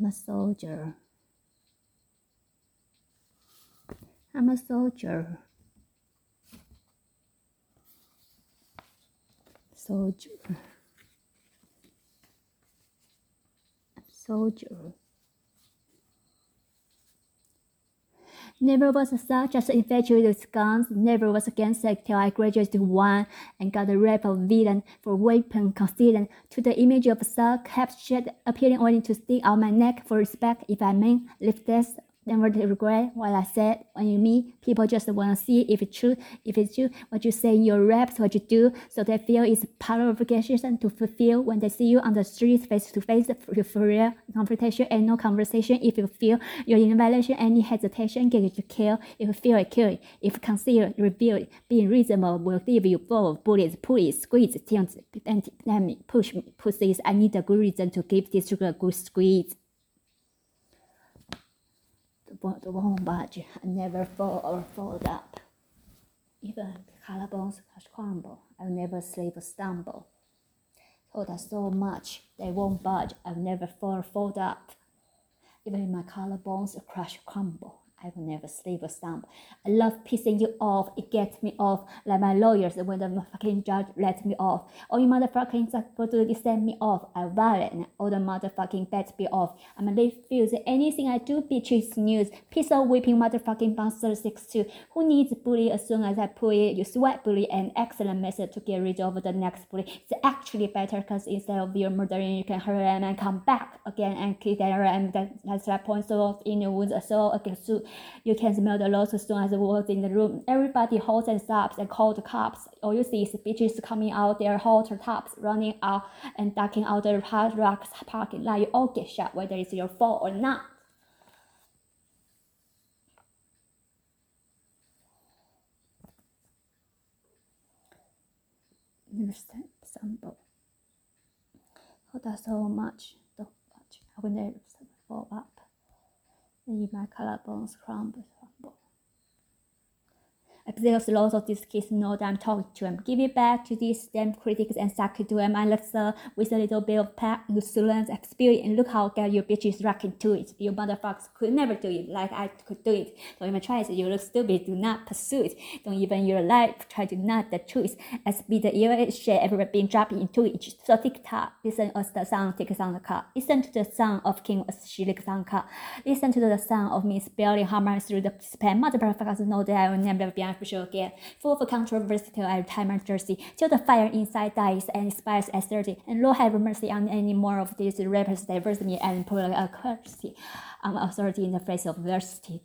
I'm a soldier. I'm a soldier. Soldier. Soldier. Never was such as infatuated with guns, never was against it till I graduated one and got the rap of villain for weapon concealed to the image of a kept shed appearing only to stick out my neck for respect if I mean lift this never regret what I said. When you meet people, just want to see if it's true, if it's true, what you say in your raps, what you do, so they feel it's part of obligation to fulfill when they see you on the street face to face for real confrontation and no conversation. If you feel you're in violation, any hesitation, get you to kill. If you feel it, kill it. If conceal, reveal Being reasonable will leave you full of bullets, pull it, squeeze, things, and push this. I need a good reason to give this sugar a good squeeze the won't budge and never fall or fold up. Even collarbones crumble, I'll never sleep or stumble. Told us so much, they won't budge, I'll never fall or fold up. Even my collarbones crash crumble. I will never sleep a stump. I love pissing you off. It gets me off like my lawyers when the fucking judge let me off. All you motherfucking supposed send me off. I violate and all the motherfucking bets be off. I'm a refuse anything I do bitches news. Piece of whipping motherfucking bouncer six two. Who needs bully as soon as I pull it? You sweat bully an excellent method to get rid of the next bully. It's actually better because instead of you murdering you can them and come back again and kick them and that's that point so in the woods so against you can smell the loss as soon as it was in the room. Everybody holds and stops and calls the cops. All you see is bitches coming out their halter tops, running out and ducking out the hard rocks parking lot. You all get shot, whether it's your fault or not. Understand sample. Oh, that's so much. So much. I will never fall up leave my collarbones crumble. There's lots of these kids know that I'm talking to them. Give it back to these damn critics and suck to them and let's with a little bit of pack insolence experience and look how good your bitches rocking to it. You motherfuckers could never do it like I could do it. Don't even try it. You look stupid. Do not pursue it. Don't even your life try to not the truth. As be the ear shit ever been dropped into it. So tick tock. Listen as the sound ticks on the. Listen to the sound of King on car. Listen to the sound of me spelling harmony through the span. Motherfuckers know that I will never be official again, full of controversy till I retire my jersey, till the fire inside dies and expires at 30. And Lord have mercy on any more of these rappers diversity and political accuracy on um, authority in the face of adversity.